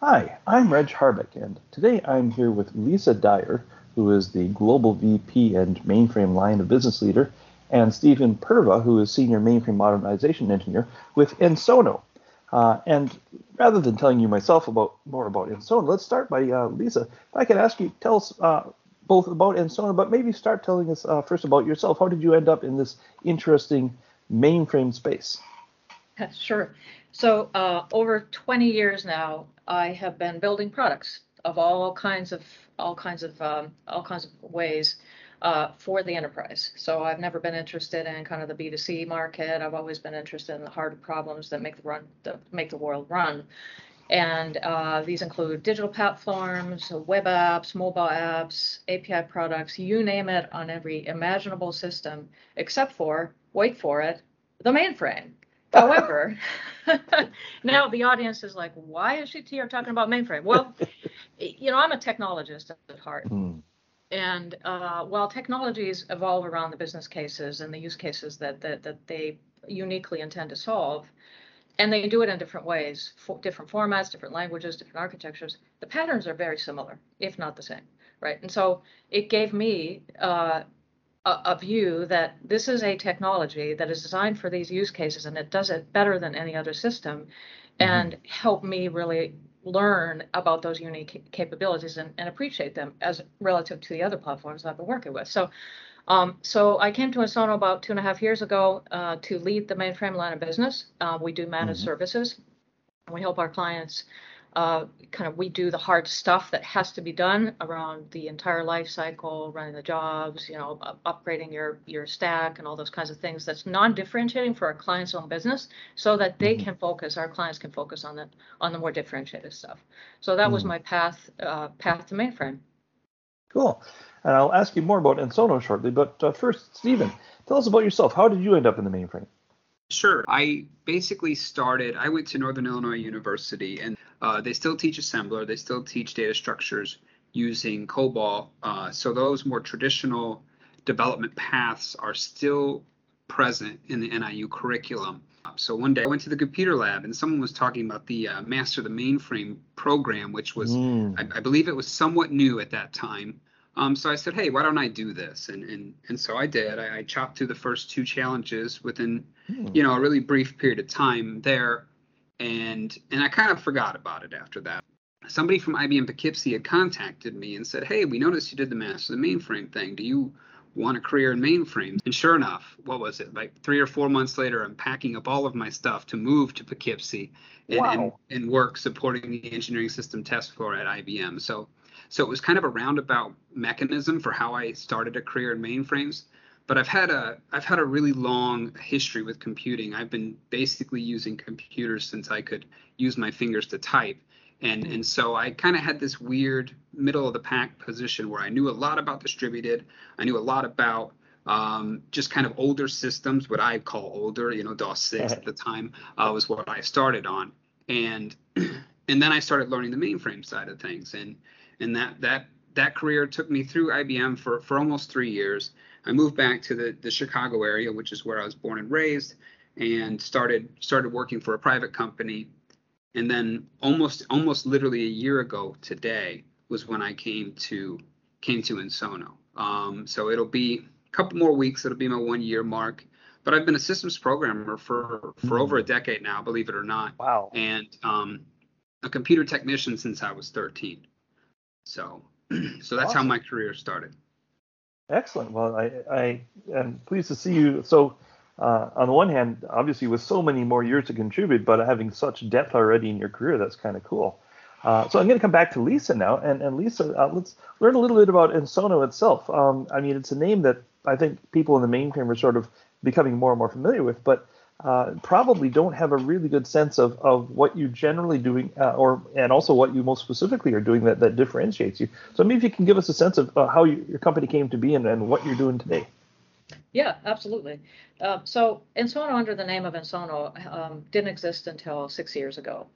Hi, I'm Reg Harbeck, and today I'm here with Lisa Dyer, who is the Global VP and Mainframe Line of Business Leader, and Stephen Purva, who is Senior Mainframe Modernization Engineer with Ensono. Uh, and rather than telling you myself about more about Ensono, let's start by uh, Lisa. If I could ask you, tell us uh, both about Ensono, but maybe start telling us uh, first about yourself. How did you end up in this interesting mainframe space? Sure. So uh, over 20 years now, I have been building products of all kinds of all kinds of um, all kinds of ways uh, for the enterprise. So I've never been interested in kind of the B2C market. I've always been interested in the hard problems that make the run that make the world run. And uh, these include digital platforms, web apps, mobile apps, API products, you name it, on every imaginable system, except for, wait for it, the mainframe. However, now the audience is like, why is she here talking about mainframe? Well, you know, I'm a technologist at heart. Mm. And uh, while technologies evolve around the business cases and the use cases that, that, that they uniquely intend to solve, and they do it in different ways, for different formats, different languages, different architectures, the patterns are very similar, if not the same, right? And so it gave me uh, a, a view that this is a technology that is designed for these use cases and it does it better than any other system mm-hmm. and help me really learn about those unique capabilities and, and, appreciate them as relative to the other platforms I've been working with. So, um, so I came to Ensono about two and a half years ago uh, to lead the mainframe line of business. Uh, we do managed mm-hmm. services. We help our clients uh, kind of we do the hard stuff that has to be done around the entire life cycle, running the jobs, you know, upgrading your your stack and all those kinds of things. That's non-differentiating for our clients' own business, so that they mm-hmm. can focus, our clients can focus on the on the more differentiated stuff. So that mm-hmm. was my path uh, path to mainframe. Cool. And I'll ask you more about Ensono shortly, but uh, first, Stephen, tell us about yourself. How did you end up in the mainframe? Sure. I basically started, I went to Northern Illinois University and uh, they still teach assembler, they still teach data structures using COBOL. Uh, so those more traditional development paths are still present in the NIU curriculum. So one day I went to the computer lab and someone was talking about the uh, Master the Mainframe program, which was, mm. I, I, believe it was somewhat new at that time. Um, so I said, hey, why don't I do this? And and and so I did. I, I chopped through the first two challenges within, hmm. you know, a really brief period of time there, and and I kind of forgot about it after that. Somebody from IBM Poughkeepsie had contacted me and said, hey, we noticed you did the master the mainframe thing. Do you want a career in mainframes? And sure enough, what was it? Like three or four months later, I'm packing up all of my stuff to move to Poughkeepsie and, wow. and, and work supporting the engineering system test floor at IBM. So so it was kind of a roundabout mechanism for how I started a career in mainframes. But I've had a I've had a really long history with computing. I've been basically using computers since I could use my fingers to type. And and so I kind of had this weird middle of the pack position where I knew a lot about distributed. I knew a lot about um, just kind of older systems, what I call older, you know, DOS 6 at the time uh, was what I started on. And and then I started learning the mainframe side of things. And and that that that career took me through IBM for for almost three years. I moved back to the the Chicago area, which is where I was born and raised, and started started working for a private company. And then almost almost literally a year ago today was when I came to came to Ensono. Um, so it'll be a couple more weeks. It'll be my one year mark. But I've been a systems programmer for for over a decade now, believe it or not. Wow. And um, a computer technician since I was 13. So, so that's awesome. how my career started. Excellent. Well, I, I am pleased to see you. So, uh, on the one hand, obviously with so many more years to contribute, but having such depth already in your career, that's kind of cool. Uh, so I'm going to come back to Lisa now, and, and Lisa, uh, let's learn a little bit about Ensono itself. Um, I mean, it's a name that I think people in the mainframe are sort of becoming more and more familiar with, but uh, probably don't have a really good sense of, of what you're generally doing uh, or and also what you most specifically are doing that, that differentiates you. So maybe if you can give us a sense of uh, how you, your company came to be and, and what you're doing today. Yeah, absolutely. Uh, so Ensono under the name of Ensono um, didn't exist until six years ago.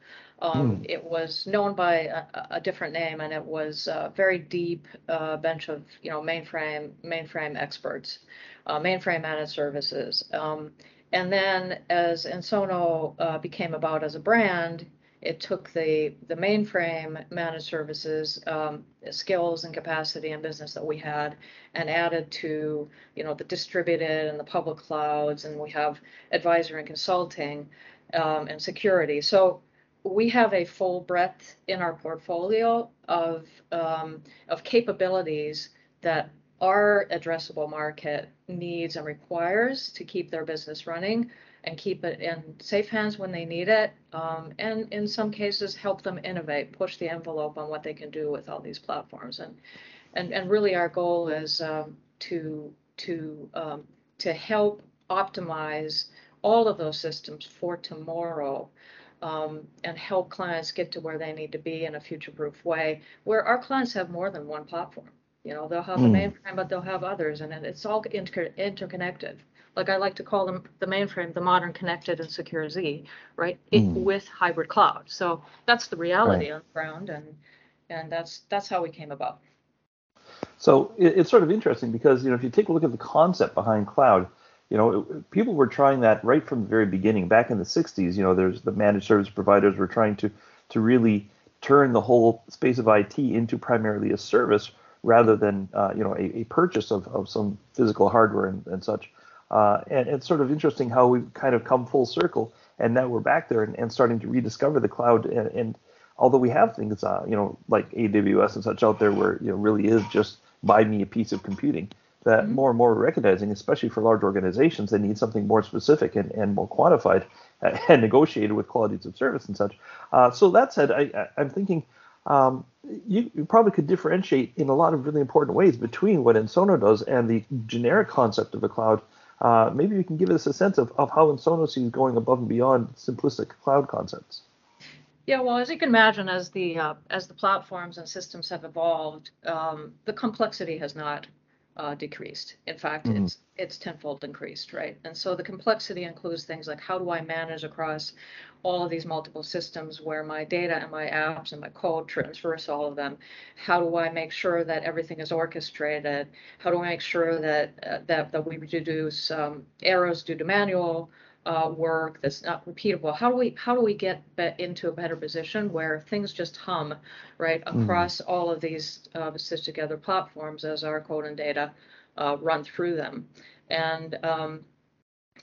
Um, mm. It was known by a, a, different name, and it was a very deep uh, bench of you know mainframe mainframe experts, uh, mainframe managed services. Um, and then as Ensono uh, became about as a brand, it took the the mainframe managed services um, skills and capacity and business that we had and added to you know the distributed and the public clouds and we have advisor and consulting um, and security. So we have a full breadth in our portfolio of um, of capabilities that our addressable market needs and requires to keep their business running and keep it in safe hands when they need it, um, and in some cases help them innovate, push the envelope on what they can do with all these platforms. And and and really, our goal is um, to to um, to help optimize all of those systems for tomorrow. Um, and help clients get to where they need to be in a future-proof way, where our clients have more than one platform. You know, they'll have mm. the hmm. mainframe, but they'll have others, and it's all inter- interconnected like I like to call them the mainframe, the modern connected and secure Z, right? It, mm. with hybrid cloud. So that's the reality right. on the ground, and and that's that's how we came about. So it, it's sort of interesting because you know if you take a look at the concept behind cloud, you know it, people were trying that right from the very beginning. Back in the 60s, you know, there's the managed service providers were trying to to really turn the whole space of IT into primarily a service rather than uh, you know a, a, purchase of, of some physical hardware and, and such. Uh, and it's sort of interesting how we've kind of come full circle, and now we're back there and, and starting to rediscover the cloud. And, and although we have things, uh, you know, like AWS and such out there, where you know really is just buy me a piece of computing, that mm-hmm. more and more we're recognizing, especially for large organizations, they need something more specific and, and more quantified and negotiated with qualities of service and such. Uh, so that said, I, I, am thinking. Um, you, you, probably could differentiate in a lot of really important ways between what Ensono does and the generic concept of the cloud uh, maybe you can give us a sense of, of how Ensono is going above and beyond simplistic cloud concepts. Yeah, well, as you can imagine, as the uh, as the platforms and systems have evolved, um, the complexity has not uh, decreased. In fact, mm-hmm. it's it's tenfold increased, right? And so the complexity includes things like how do I manage across all of these multiple systems where my data and my apps and my code transverse all of them? How do I make sure that everything is orchestrated? How do I make sure that uh, that that we reduce um, errors due to manual uh, work that's not repeatable? How do we how do we get into a better position where things just hum right mm-hmm. across mm. all of these uh, stitched together platforms as our code and data uh, run through them? And um,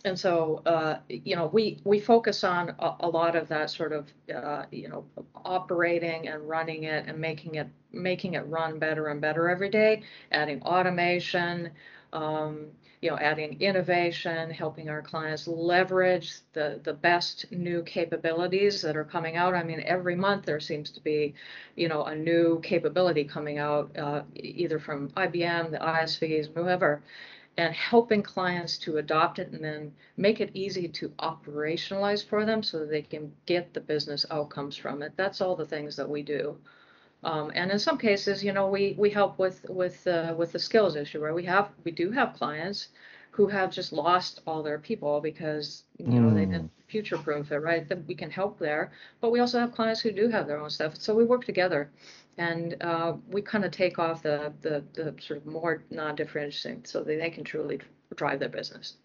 and so uh, you know we we focus on a, a lot of that sort of uh, you know operating and running it and making it making it run better and better every day adding automation um, you know adding innovation helping our clients leverage the the best new capabilities that are coming out. I mean every month there seems to be you know a new capability coming out uh, either from ibm the isvs whoever and helping clients to adopt it and then make it easy to operationalize for them so that they can get the business outcomes from it. That's all the things that we do. Um, and in some cases, you know, we we help with with uh, with the skills issue where we have we do have clients who have just lost all their people because you know mm. they didn't future proof it, right? That we can help there, but we also have clients who do have their own stuff, so we work together and uh, we kind of take off the, the, the sort of more non-differentiating so that they can truly drive their business.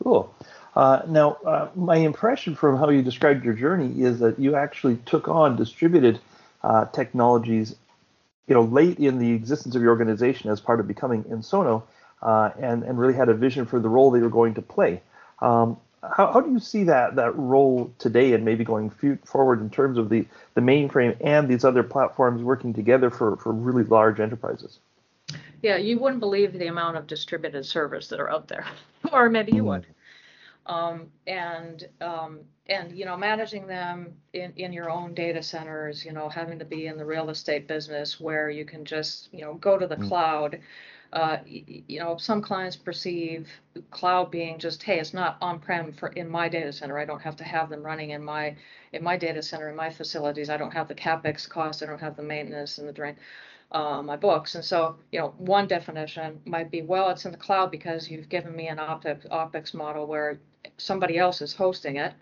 Cool. Uh, now, uh, my impression from how you described your journey is that you actually took on distributed uh, technologies, you know, late in the existence of your organization as part of becoming Ensono, uh, and and really had a vision for the role they were going to play. Um, how, how do you see that that role today and maybe going forward in terms of the, the mainframe and these other platforms working together for, for really large enterprises? Yeah, you wouldn't believe the amount of distributed servers that are out there, or maybe you would. Um, and um, and you know managing them in, in your own data centers, you know having to be in the real estate business where you can just you know go to the mm. cloud uh, you know, some clients perceive cloud being just, hey, it's not on-prem for in my data center. I don't have to have them running in my in my data center in my facilities. I don't have the capex cost. I don't have the maintenance and the drain. Uh, my books. And so, you know, one definition might be, well, it's in the cloud because you've given me an OpEx, OpEx model where somebody else is hosting it,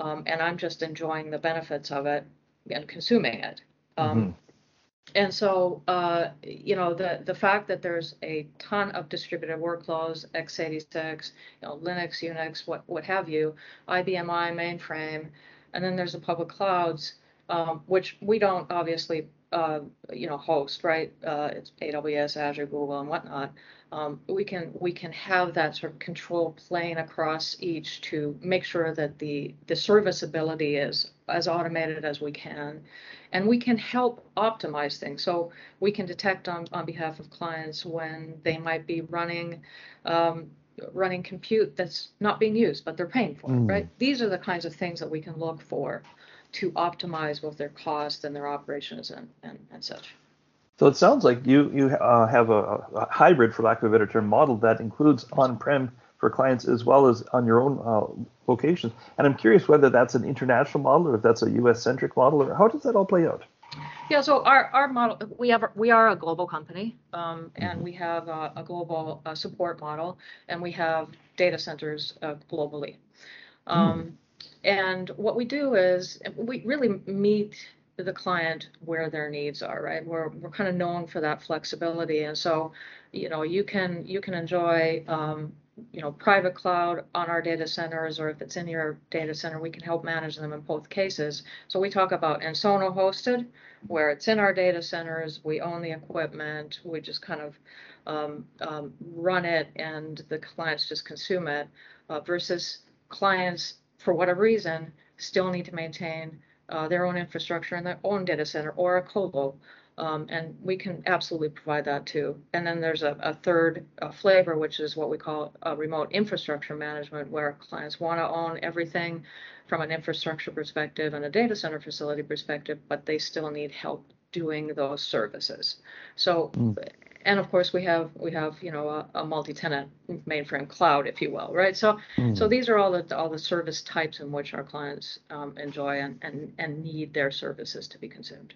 um, and I'm just enjoying the benefits of it and consuming it. Um, mm-hmm and so, uh, you know, the, the fact that there's a ton of distributed workloads, x86, you know, Linux, Unix, what, what have you, IBM i mainframe, and then there's the public clouds, um, which we don't obviously, uh, you know, host, right? Uh, it's AWS, Azure, Google, and whatnot. Um, we can we can have that sort of control plane across each to make sure that the the serviceability is as automated as we can, and we can help optimize things. So we can detect on on behalf of clients when they might be running. Um, running compute that's not being used, but they're paying for it, Mm. right? These are the kinds of things that we can look for to optimize both their cost and their operations and, and, and such. So it sounds like you you uh, have a, a hybrid, for lack of a better term, model that includes on-prem for clients as well as on your own uh, locations. And I'm curious whether that's an international model or if that's a U.S.-centric model, or how does that all play out? Yeah, so our, our model, we have, we are a global company, um, and we have a, a global uh, support model, and we have data centers uh, globally. Um, And what we do is we really meet the client where their needs are, right? We're, we're kind of known for that flexibility, and so, you know, you can you can enjoy, um, you know, private cloud on our data centers, or if it's in your data center, we can help manage them in both cases. So we talk about Ensono hosted, where it's in our data centers, we own the equipment, we just kind of um, um, run it, and the clients just consume it, uh, versus clients, for whatever reason, still need to maintain uh, their own infrastructure in their own data center or a colo. Um, and we can absolutely provide that too. And then there's a, a third flavor, which is what we call remote infrastructure management, where clients want to own everything from an infrastructure perspective and a data center facility perspective, but they still need help doing those services. So, Mm. And of course, we have we have you know a, a multi-tenant mainframe cloud, if you will, right? So, so these are all the all the service types in which our clients um, enjoy and, and and need their services to be consumed.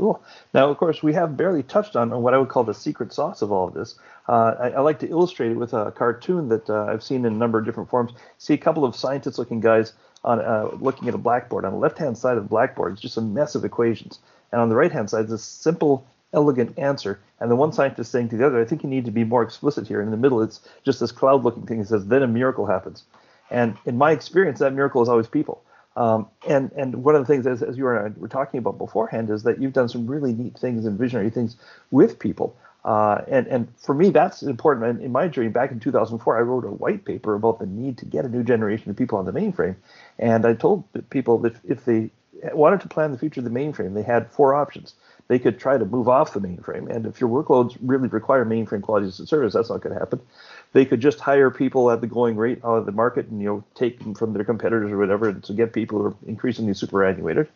Cool. Now, of course, we have barely touched on what I would call the secret sauce of all of this. Uh, I, I, like to illustrate it with a cartoon that uh, I've seen in a number of different forms. See a couple of scientist-looking guys on uh, looking at a blackboard. On the left-hand side of the blackboard, it's just a mess of equations, and on the right-hand side, is a simple, elegant answer. And the one scientist saying to the other, "I think you need to be more explicit here." And in the middle, it's just this cloud-looking thing that says, "Then a miracle happens." And in my experience, that miracle is always people. Um, and and one of the things, as, as you and I were talking about beforehand, is that you've done some really neat things and visionary things with people. Uh, and and for me, that's important. And in my journey back in 2004, I wrote a white paper about the need to get a new generation of people on the mainframe. And I told people that if they wanted to plan the future of the mainframe, they had four options. They could try to move off the mainframe, and if your workloads really require mainframe quality a service, that's not going to happen. They could just hire people at the going rate out of the market, and you know take them from their competitors or whatever to get people who are increasingly superannuated.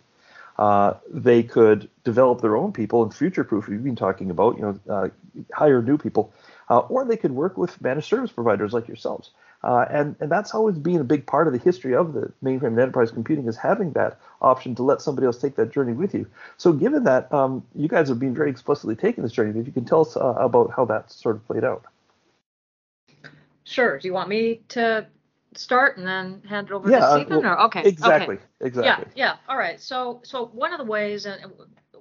Uh, they could develop their own people and future-proof. We've been talking about, you know, uh, hire new people, uh, or they could work with managed service providers like yourselves. Uh, and and that's always been a big part of the history of the mainframe and enterprise computing is having that option to let somebody else take that journey with you. So given that um, you guys have been very explicitly taking this journey, if you can tell us uh, about how that sort of played out. Sure. Do you want me to start and then hand it over Yeah, to uh, well, or okay. Exactly. Okay. Exactly. Yeah, yeah. All right. So, so one of the ways, and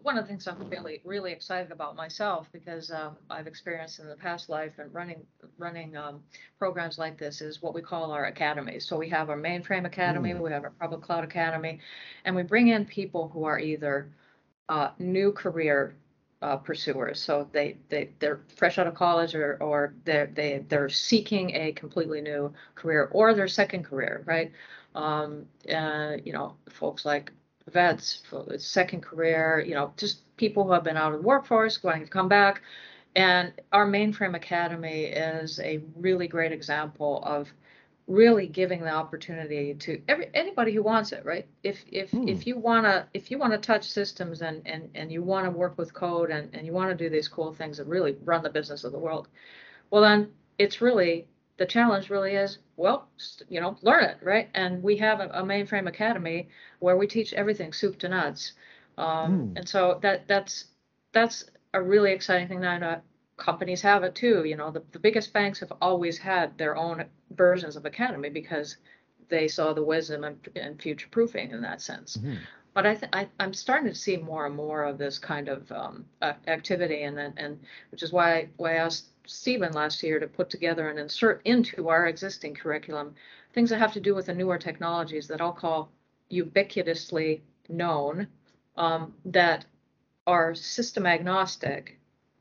one of the things I'm really, really excited about myself because um, I've experienced in the past life and running, running um, programs like this is what we call our academies. So we have our mainframe academy, Mm. we have our public cloud academy, and we bring in people who are either uh, new career uh, pursuers. So they, they, they're fresh out of college or, or they're, they, they're seeking a completely new career or their second career, right? Um, uh, you know, folks like vets for the second career, you know, just people who have been out of the workforce going to come back. And our mainframe academy is a really great example of really giving the opportunity to every anybody who wants it right if if Hmm. if you want to if you want to touch systems and and and you want to work with code and and you want to do these cool things that really run the business of the world well then it's really the challenge really is well you know learn it right and we have a, a mainframe academy where we teach everything soup to nuts um, Hmm. and so that that's that's a really exciting thing that uh, companies have it too you know the, the biggest banks have always had their own versions of academy because they saw the wisdom and, and future proofing in that sense Mhm. But I, th- I I'm starting to see more and more of this kind of um, activity, and and which is why why I asked Stephen last year to put together and insert into our existing curriculum things that have to do with the newer technologies that I'll call ubiquitously known um, that are system agnostic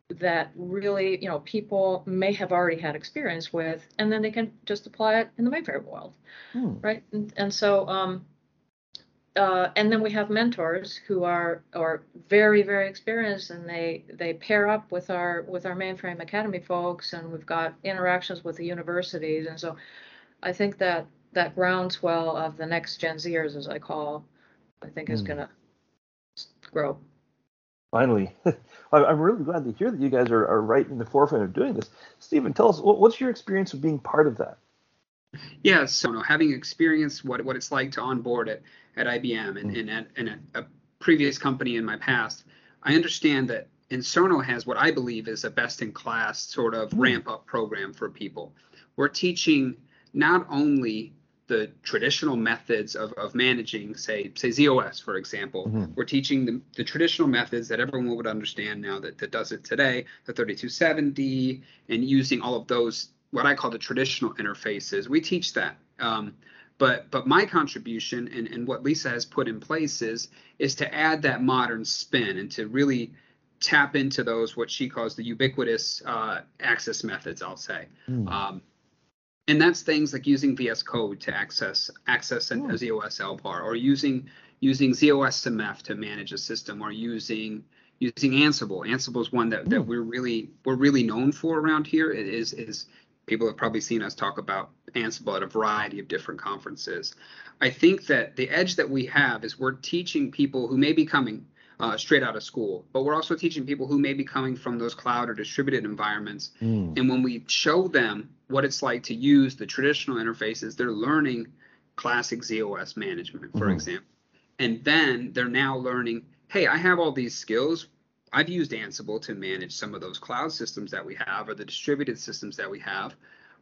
that really, you know, people may have already had experience with, and then they can just apply it in the mainframe world, Hmm. right? And, and so, um, uh, and then we have mentors who are are very very experienced, and they they pair up with our with our mainframe academy folks, and we've got interactions with the universities, and so I think that that groundswell of the next Gen Zers, as I call, I think is Hmm. gonna grow. Finally, I'm really glad to hear that you guys are, are right in the forefront of doing this. Stephen, tell us what's your experience of being part of that? Yeah, so you know, having experienced what, what it's like to onboard at, at IBM and, and at, and at a previous company in my past, I understand that Ensono has what I believe is a best in class sort of Mm. ramp up program for people. We're teaching not only the traditional methods of, of managing, say, say ZOS, for example. Mhm. We're teaching the, the traditional methods that everyone would understand now that, that does it today, the 3270, and using all of those, what I call the traditional interfaces. We teach that. Um, but but my contribution and, and what Lisa has put in place is is to add that modern spin and to really tap into those what she calls the ubiquitous uh, access methods, I'll say. Hmm. Um, and that's things like using VS Code to access access an, Hmm. a ZOS LPAR, or using using ZOS to manage a system, or using using Ansible. Ansible is one that, that Hmm. we're really we're really known for around here. It is is people have probably seen us talk about Ansible at a variety of different conferences. I think that the edge that we have is we're teaching people who may be coming uh, straight out of school, but we're also teaching people who may be coming from those cloud or distributed environments Hmm. and when we show them what it's like to use the traditional interfaces, they're learning classic ZOS management, for Mhm. example. And then they're now learning, hey, I have all these skills. I've used Ansible to manage some of those cloud systems that we have or the distributed systems that we have.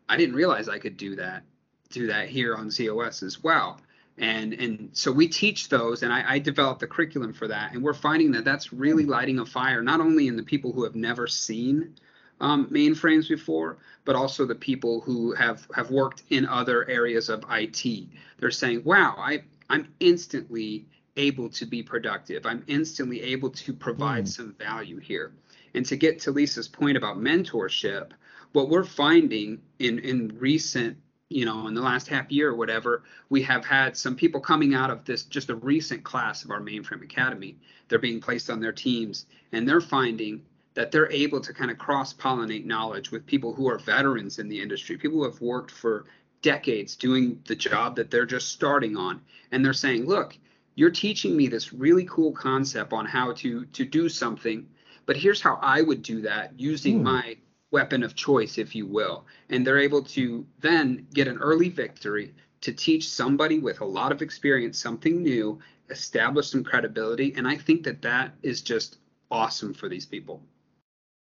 I didn't realize I could do that, do that here on ZOS as well. And and so we teach those, and I, I developed the curriculum for that. And we're finding that that's really lighting a fire, not only in the people who have never seen um, mainframes before, but also the people who have have worked in other areas of IT. They're saying, "Wow, I I'm instantly able to be productive. I'm instantly able to provide Hmm. some value here." And to get to Lisa's point about mentorship, what we're finding in in recent you know in the last half year or whatever we have had some people coming out of this just a recent class of our mainframe academy they're being placed on their teams and they're finding that they're able to kind of cross pollinate knowledge with people who are veterans in the industry, people who have worked for decades doing the job that they're just starting on. And they're saying, look, you're teaching me this really cool concept on how to to do something, but here's how I would do that using Hmm. my weapon of choice, if you will. And they're able to then get an early victory to teach somebody with a lot of experience something new, establish some credibility. And I think that that is just awesome for these people.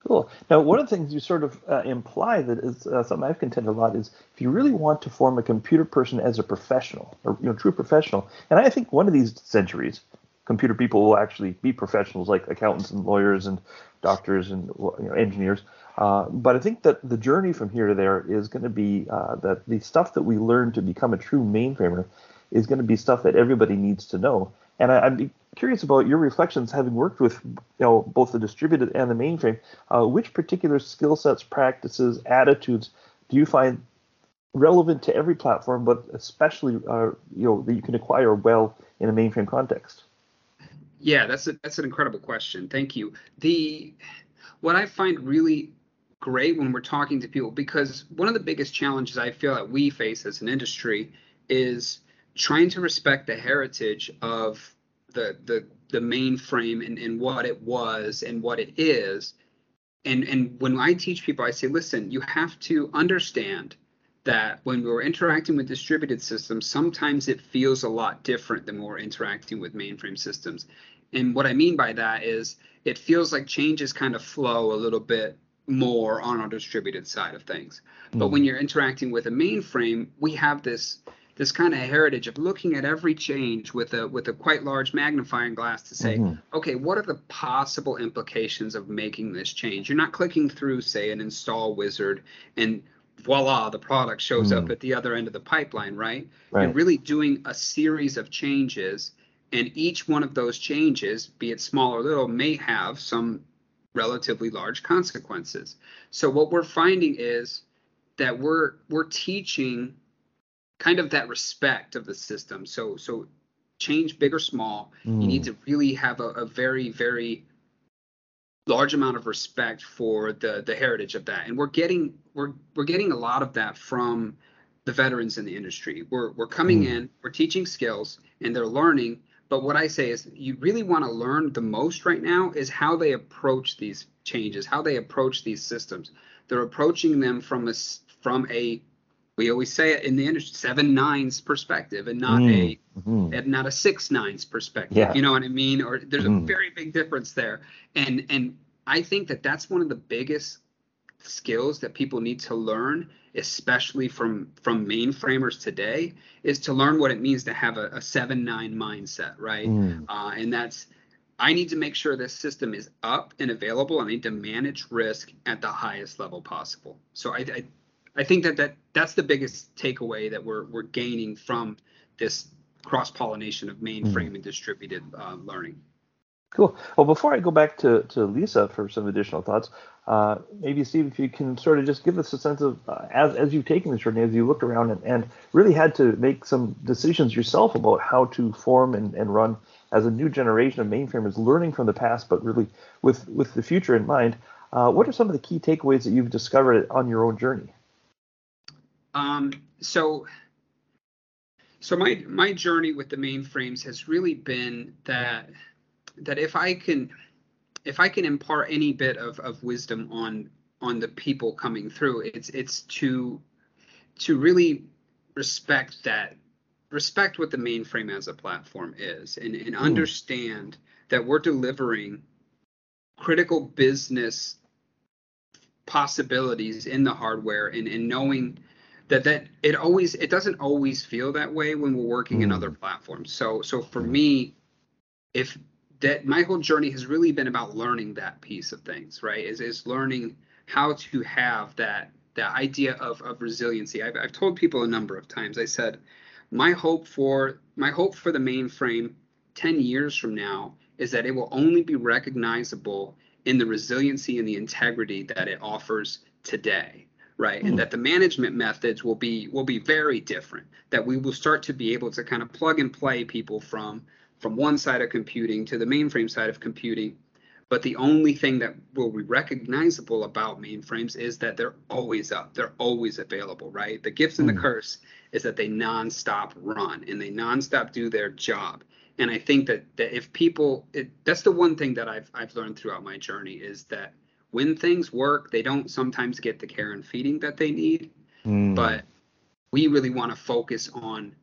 Cool. Now, one of the things you sort of uh, imply that is uh, something I've contended a lot is if you really want to form a computer person as a professional, or you know, true professional, and I think one of these centuries, computer people will actually be professionals like accountants and lawyers and doctors and you know, engineers. Uh, but I think that the journey from here to there is going to be uh, that the stuff that we learn to become a true mainframer is going to be stuff that everybody needs to know. And I, I'd be curious about your reflections, having worked with you know both the distributed and the mainframe. Uh, which particular skill sets, practices, attitudes do you find relevant to every platform, but especially uh, you know that you can acquire well in a mainframe context? Yeah, that's a, that's an incredible question. Thank you. The what I find really great when we're talking to people because one of the biggest challenges I feel that we face as an industry is trying to respect the heritage of the the the mainframe and, and what it was and what it is. And and when I teach people, I say, listen, you have to understand that when we're interacting with distributed systems, sometimes it feels a lot different than when we're interacting with mainframe systems. And what I mean by that is it feels like changes kind of flow a little bit more on our distributed side of things. But hmm. when you're interacting with a mainframe, we have this this kind of heritage of looking at every change with a with a quite large magnifying glass to say, Mhm. okay, what are the possible implications of making this change? You're not clicking through, say, an install wizard and voila, the product shows Mm. up at the other end of the pipeline, right? Right. You're really doing a series of changes, and each one of those changes, be it small or little, may have some relatively large consequences. So what we're finding is that we're we're teaching kind of that respect of the system. So so change big or small, you need Mm. to really have a, a very very large amount of respect for the the heritage of that and we're getting we're we're getting a lot of that from the veterans in the industry we're we're coming Mm. in we're teaching skills and they're learning but what i say is you really want to learn the most right now is how they approach these changes how they approach these systems they're approaching them from a from a we always say it in the industry seven nines perspective and not Mm. a Mhm. and not a six nines perspective. Yeah. You know what I mean? Or there's Mhm. a very big difference there. And and I think that that's one of the biggest skills that people need to learn, especially from from mainframers today, is to learn what it means to have a, a seven nine mindset, right? Mm. Uh, and that's I need to make sure this system is up and available. I need to manage risk at the highest level possible. So I, I, I think that, that that's the biggest takeaway that we're, we're gaining from this cross pollination of mainframe and distributed uh, learning. Cool. Well, before I go back to, to Lisa for some additional thoughts, uh, maybe Steve, if you can sort of just give us a sense of uh, as as you've taken this journey, as you looked around and, and really had to make some decisions yourself about how to form and, and run as a new generation of mainframers, learning from the past, but really with with the future in mind. Uh, what are some of the key takeaways that you've discovered on your own journey? Um, so, so my my journey with the mainframes has really been that that if I can if I can impart any bit of, of wisdom on on the people coming through, it's it's to to really respect that respect what the mainframe as a platform is and, and understand that we're delivering critical business possibilities in the hardware and, and knowing that that it always it doesn't always feel that way when we're working in Mm. other platforms. So so for me if that my whole journey has really been about learning that piece of things right? Is is learning how to have that that idea of of resiliency. I've, I've told people a number of times. I said my hope for my hope for the mainframe 10 years from now is that it will only be recognizable in the resiliency and the integrity that it offers today right Hmm. and that the management methods will be will be very different that we will start to be able to kind of plug and play people from from one side of computing to the mainframe side of computing but the only thing that will be recognizable about mainframes is that they're always up they're always available right the gift and the Hmm. curse is that they nonstop run and they nonstop do their job and i think that, that if people it, that's the one thing that I've, I've learned throughout my journey is that when things work they don't sometimes get the care and feeding that they need Mm. but we really want to focus on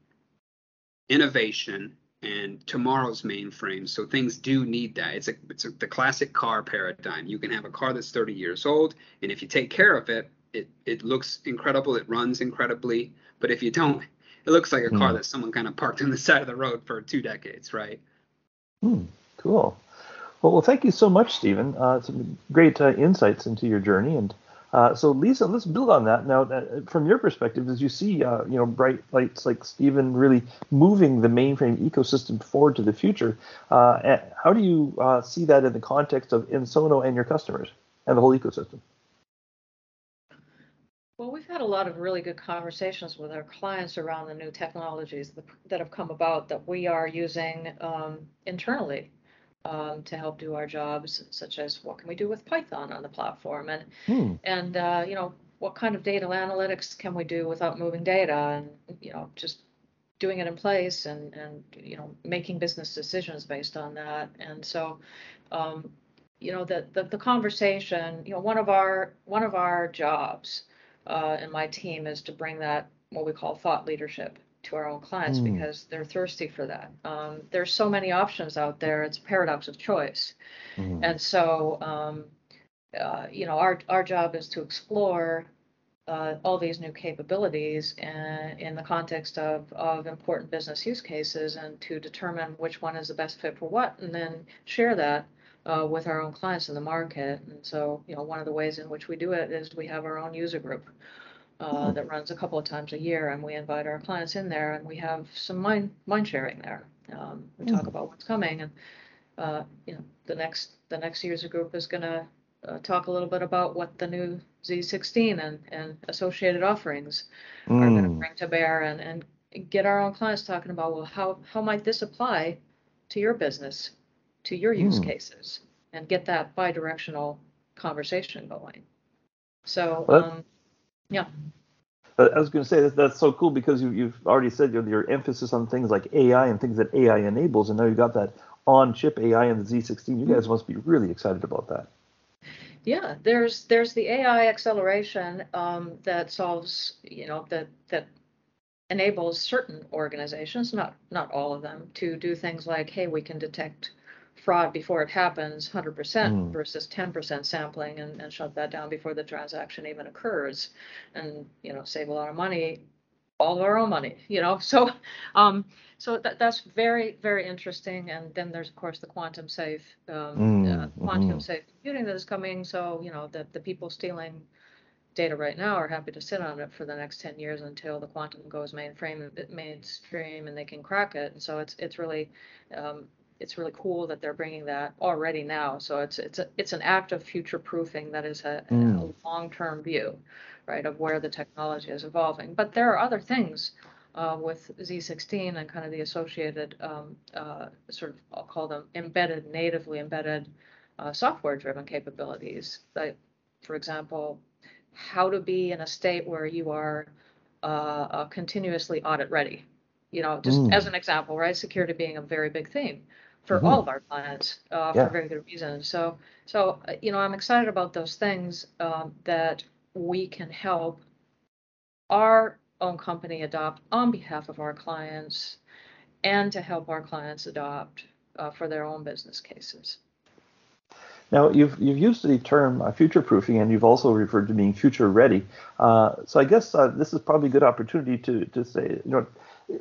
innovation and tomorrow's mainframe so things do need that it's a it's a, the classic car paradigm you can have a car that's 30 years old and if you take care of it it it looks incredible it runs incredibly but if you don't it looks like a car Mm. that someone kind of parked on the side of the road for two decades right Hmm, cool. Well, well, thank you so much, Stephen. Uh, some great uh, insights into your journey. And uh, so, Lisa, let's build on that. Now, uh, from your perspective, as you see, uh, you know, bright lights like Stephen really moving the mainframe ecosystem forward to the future, uh, how do you see that in the context of Ensono and your customers and the whole ecosystem? Well, we've had a lot of really good conversations with our clients around the new technologies that, that have come about that we are using um, internally um, to help do our jobs, such as what can we do with Python on the platform, and Hmm. and uh, you know what kind of data analytics can we do without moving data, and you know just doing it in place and and you know making business decisions based on that, and so. Um, you know the, the the conversation you know one of our one of our jobs uh, and my team is to bring that what we call thought leadership to our own clients Mm. because they're thirsty for that. Um, there's so many options out there. It's a paradox of choice, Hmm. and so um, uh, you know our our job is to explore uh, all these new capabilities in, in the context of of important business use cases and to determine which one is the best fit for what, and then share that uh, with our own clients in the market. And so, you know, one of the ways in which we do it is we have our own user group. Uh, that runs a couple of times a year, and we invite our clients in there, and we have some mind mind sharing there. Um, we talk Hmm. about what's coming, and uh, you know, the next the next user group is going to uh, talk a little bit about what the new Z16 and and associated offerings are going to Mm. bring to bear, and and get our own clients talking about well, how how might this apply to your business, to your use Hmm. cases, and get that bi-directional conversation going. So. Well, um, But I was going to say that that's so cool because you, you've already said your, your emphasis on things like AI and things that AI enables, and now you've got that on-chip AI in the Z16. You guys must be really excited about that. Yeah, there's there's the AI acceleration um, that solves, you know, that that enables certain organizations, not not all of them, to do things like, hey, we can detect fraud before it happens, 100% Mm. versus 10% sampling, and, and shut that down before the transaction even occurs, and you know, save a lot of money, all of our own money, you know. So, um, so that that's very very interesting. And then there's of course the quantum safe, um, Mm, uh, quantum mhm. safe computing that is coming. So you know that the people stealing data right now are happy to sit on it for the next 10 years until the quantum goes mainframe mainstream and they can crack it. And so it's it's really um, it's really cool that they're bringing that already now. So it's it's a, it's an act of future proofing that is a, Mm. a long term view, right, of where the technology is evolving. But there are other things uh, with Z16 and kind of the associated um, uh, sort of I'll call them embedded, natively embedded uh, software driven capabilities. Like, for example, how to be in a state where you are uh, uh, continuously audit ready. You know, just Mm. as an example, right? Security being a very big theme for Mhm. all of our clients uh, Yeah. for very good reasons. So, so uh, you know, I'm excited about those things um, that we can help our own company adopt on behalf of our clients, and to help our clients adopt uh, for their own business cases. Now, you've you've used the term uh, future proofing, and you've also referred to being future ready. Uh, so I guess uh, this is probably a good opportunity to to say, you know,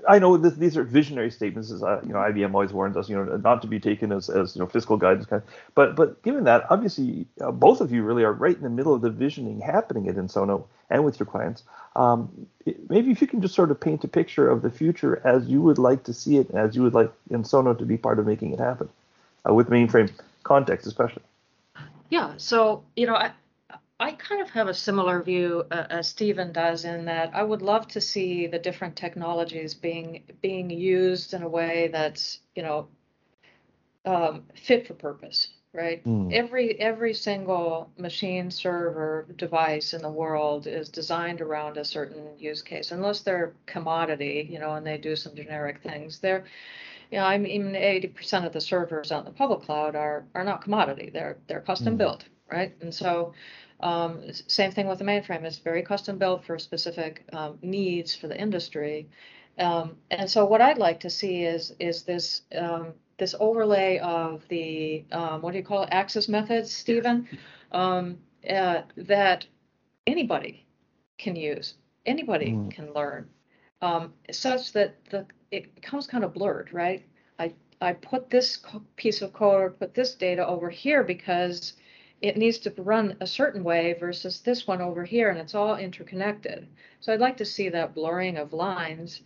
I know this, these are visionary statements, as uh, you know, IBM always warns us, you know, not to be taken as, as you know fiscal guidance. Kind of, but but given that, obviously, uh, both of you really are right in the middle of the visioning happening at Ensono and with your clients. Um, it- maybe if you can just sort of paint a picture of the future as you would like to see it, as you would like Ensono to be part of making it happen, uh, with mainframe context especially. Yeah, so, you know, I, I kind of have a similar view uh, as Stephen does in that I would love to see the different technologies being being used in a way that's, you know, um, fit for purpose, right? Mm. Every every single machine, server, device in the world is designed around a certain use case, unless they're commodity, you know, and they do some generic things. They're you know, I mean, 80% of the servers on the public cloud are are not commodity. They're they're custom Mm. built, right? And so, um, same thing with the mainframe. It's very custom built for specific um, needs for the industry. Um, and so, what I'd like to see is is this um, this overlay of the um, what do you call it? Access methods, Stephen, um, uh, that anybody can use, anybody Mm. can learn, um, such that the it becomes kind of blurred, right? I I put this co- piece of code or put this data over here because it needs to run a certain way versus this one over here, and it's all interconnected. So I'd like to see that blurring of lines,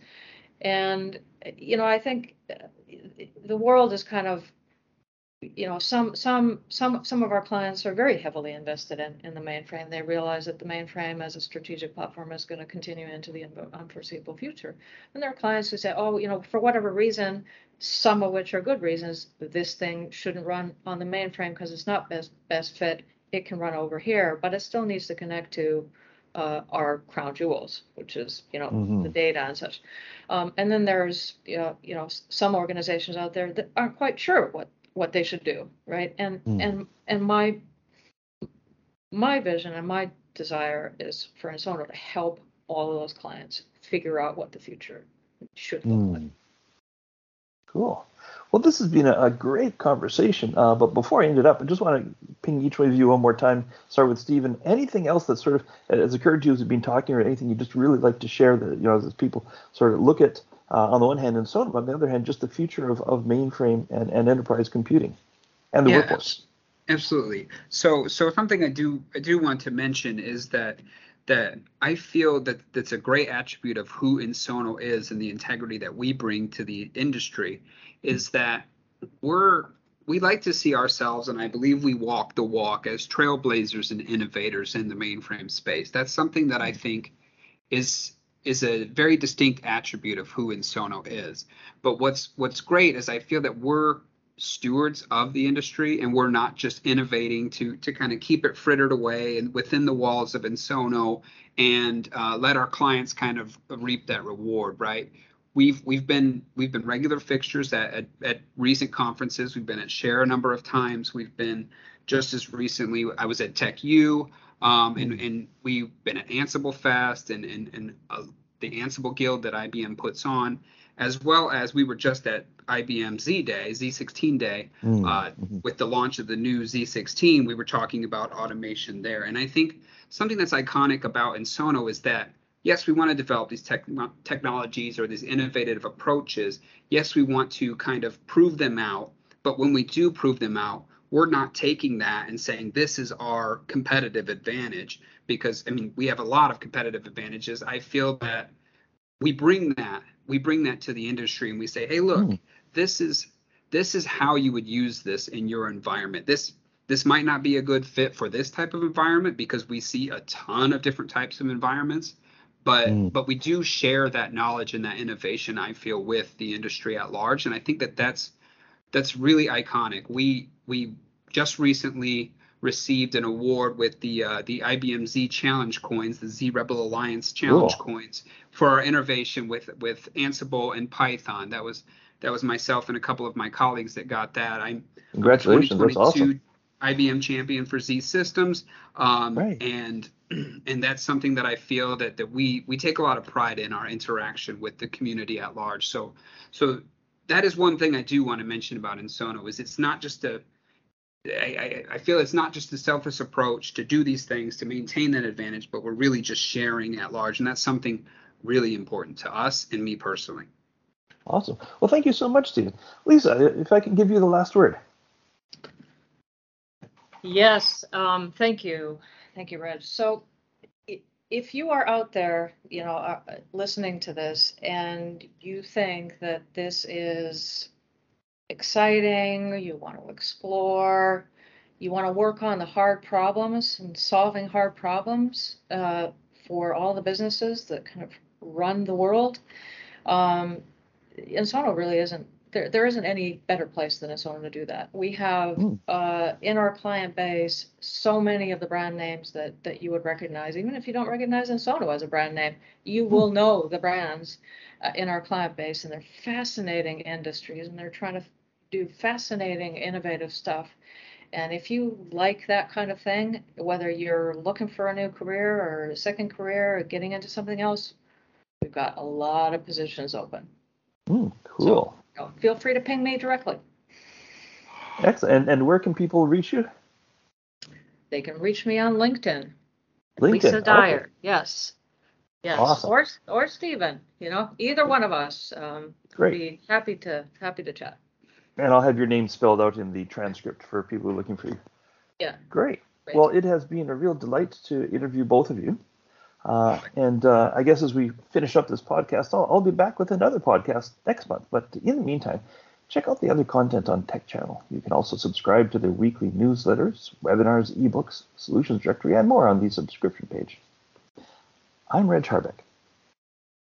and you know I think uh, the world is kind of you know, some some some some of our clients are very heavily invested in in the mainframe. They realize that the mainframe as a strategic platform is going to continue into the unforeseeable future. And there are clients who say, oh, you know, for whatever reason, some of which are good reasons, this thing shouldn't run on the mainframe because it's not best best fit. It can run over here, but it still needs to connect to uh, our crown jewels, which is you know Mhm. the data and such. Um, and then there's you know, you know some organizations out there that aren't quite sure what what they should do, right? And Mm. and and my my vision and my desire is for Ensono to help all of those clients figure out what the future should look like. Cool. Well, this has been a, a great conversation. Uh, but before I end it up, I just want to ping each one of you one more time. Start with Stephen. Anything else that sort of has occurred to you as we've been talking, or anything you just really like to share that you know as people sort of look at uh, on the one hand Ensono, on the other hand, just the future of, of mainframe and, and enterprise computing and the Yeah, workforce. Absolutely. So, so something I do I do want to mention is that that I feel that that's a great attribute of who Ensono is and the integrity that we bring to the industry is that we're we like to see ourselves, and I believe we walk the walk as trailblazers and innovators in the mainframe space. That's something that I think is is a very distinct attribute of who Ensono is. But what's what's great is I feel that we're stewards of the industry and we're not just innovating to to kind of keep it frittered away and within the walls of Ensono and uh, let our clients kind of reap that reward, right? We've we've been we've been regular fixtures at, at, at recent conferences. We've been at Share a number of times. We've been just as recently. I was at TechU, um, and and we've been at Ansible Fest and and and uh, the Ansible Guild that IBM puts on as well as we were just at IBM Z Day, Z16 Day, mm, uh, mm-hmm. with the launch of the new Z16. We were talking about automation there, and I think something that's iconic about Ensono is that yes, we want to develop these tech- technologies or these innovative approaches. Yes, we want to kind of prove them out, but when we do prove them out, we're not taking that and saying this is our competitive advantage because I mean we have a lot of competitive advantages. I feel that we bring that we bring that to the industry and we say, hey, look, mm. this is this is how you would use this in your environment. This this might not be a good fit for this type of environment because we see a ton of different types of environments but mm. but we do share that knowledge and that innovation i feel with the industry at large and i think that that's that's really iconic we we just recently received an award with the uh, the IBM Z Challenge coins, the Z Rebel Alliance Challenge cool. coins, for our innovation with with Ansible and Python. That was that was myself and a couple of my colleagues that got that. I'm congratulations. That's awesome. IBM champion for Z Systems, um, right. and and that's something that I feel that that we we take a lot of pride in our interaction with the community at large. So so that is one thing I do want to mention about Ensono is it's not just a I, I, feel it's not just a selfish approach to do these things to maintain that advantage, but we're really just sharing at large, and that's something really important to us and me personally. Awesome. Well, thank you so much, Stephen. Lisa, if I can give you the last word. Yes, um, thank you, thank you, Reg. So, if you are out there, you know, uh, listening to this, and you think that this is exciting, you want to explore, you want to work on the hard problems and solving hard problems uh, for all the businesses that kind of run the world. Um, Ensono really isn't there. There isn't any better place than Ensono to do that. We have mm. uh, in our client base so many of the brand names that that you would recognize. Even if you don't recognize Ensono as a brand name, you mm. will know the brands uh, in our client base, and they're fascinating industries, and they're trying to do fascinating, innovative stuff. And if you like that kind of thing, whether you're looking for a new career or a second career or getting into something else, we've got a lot of positions open. Mm, cool. So, feel free to ping me directly. Excellent. And, and where can people reach you? They can reach me on LinkedIn. LinkedIn. Lisa Dyer. Okay. Yes. Yes. Awesome. Or or Stephen. You know, either one of us. Um, Great. Be happy to happy to chat. And I'll have your name spelled out in the transcript for people who are looking for you. Yeah. Great. Great. Well, it has been a real delight to interview both of you. Uh, and uh, I guess as we finish up this podcast, I'll, I'll, be back with another podcast next month. But in the meantime, check out the other content on Tech Channel. You can also subscribe to their weekly newsletters, webinars, ebooks, solutions directory, and more on the subscription page. I'm Reg Harbeck.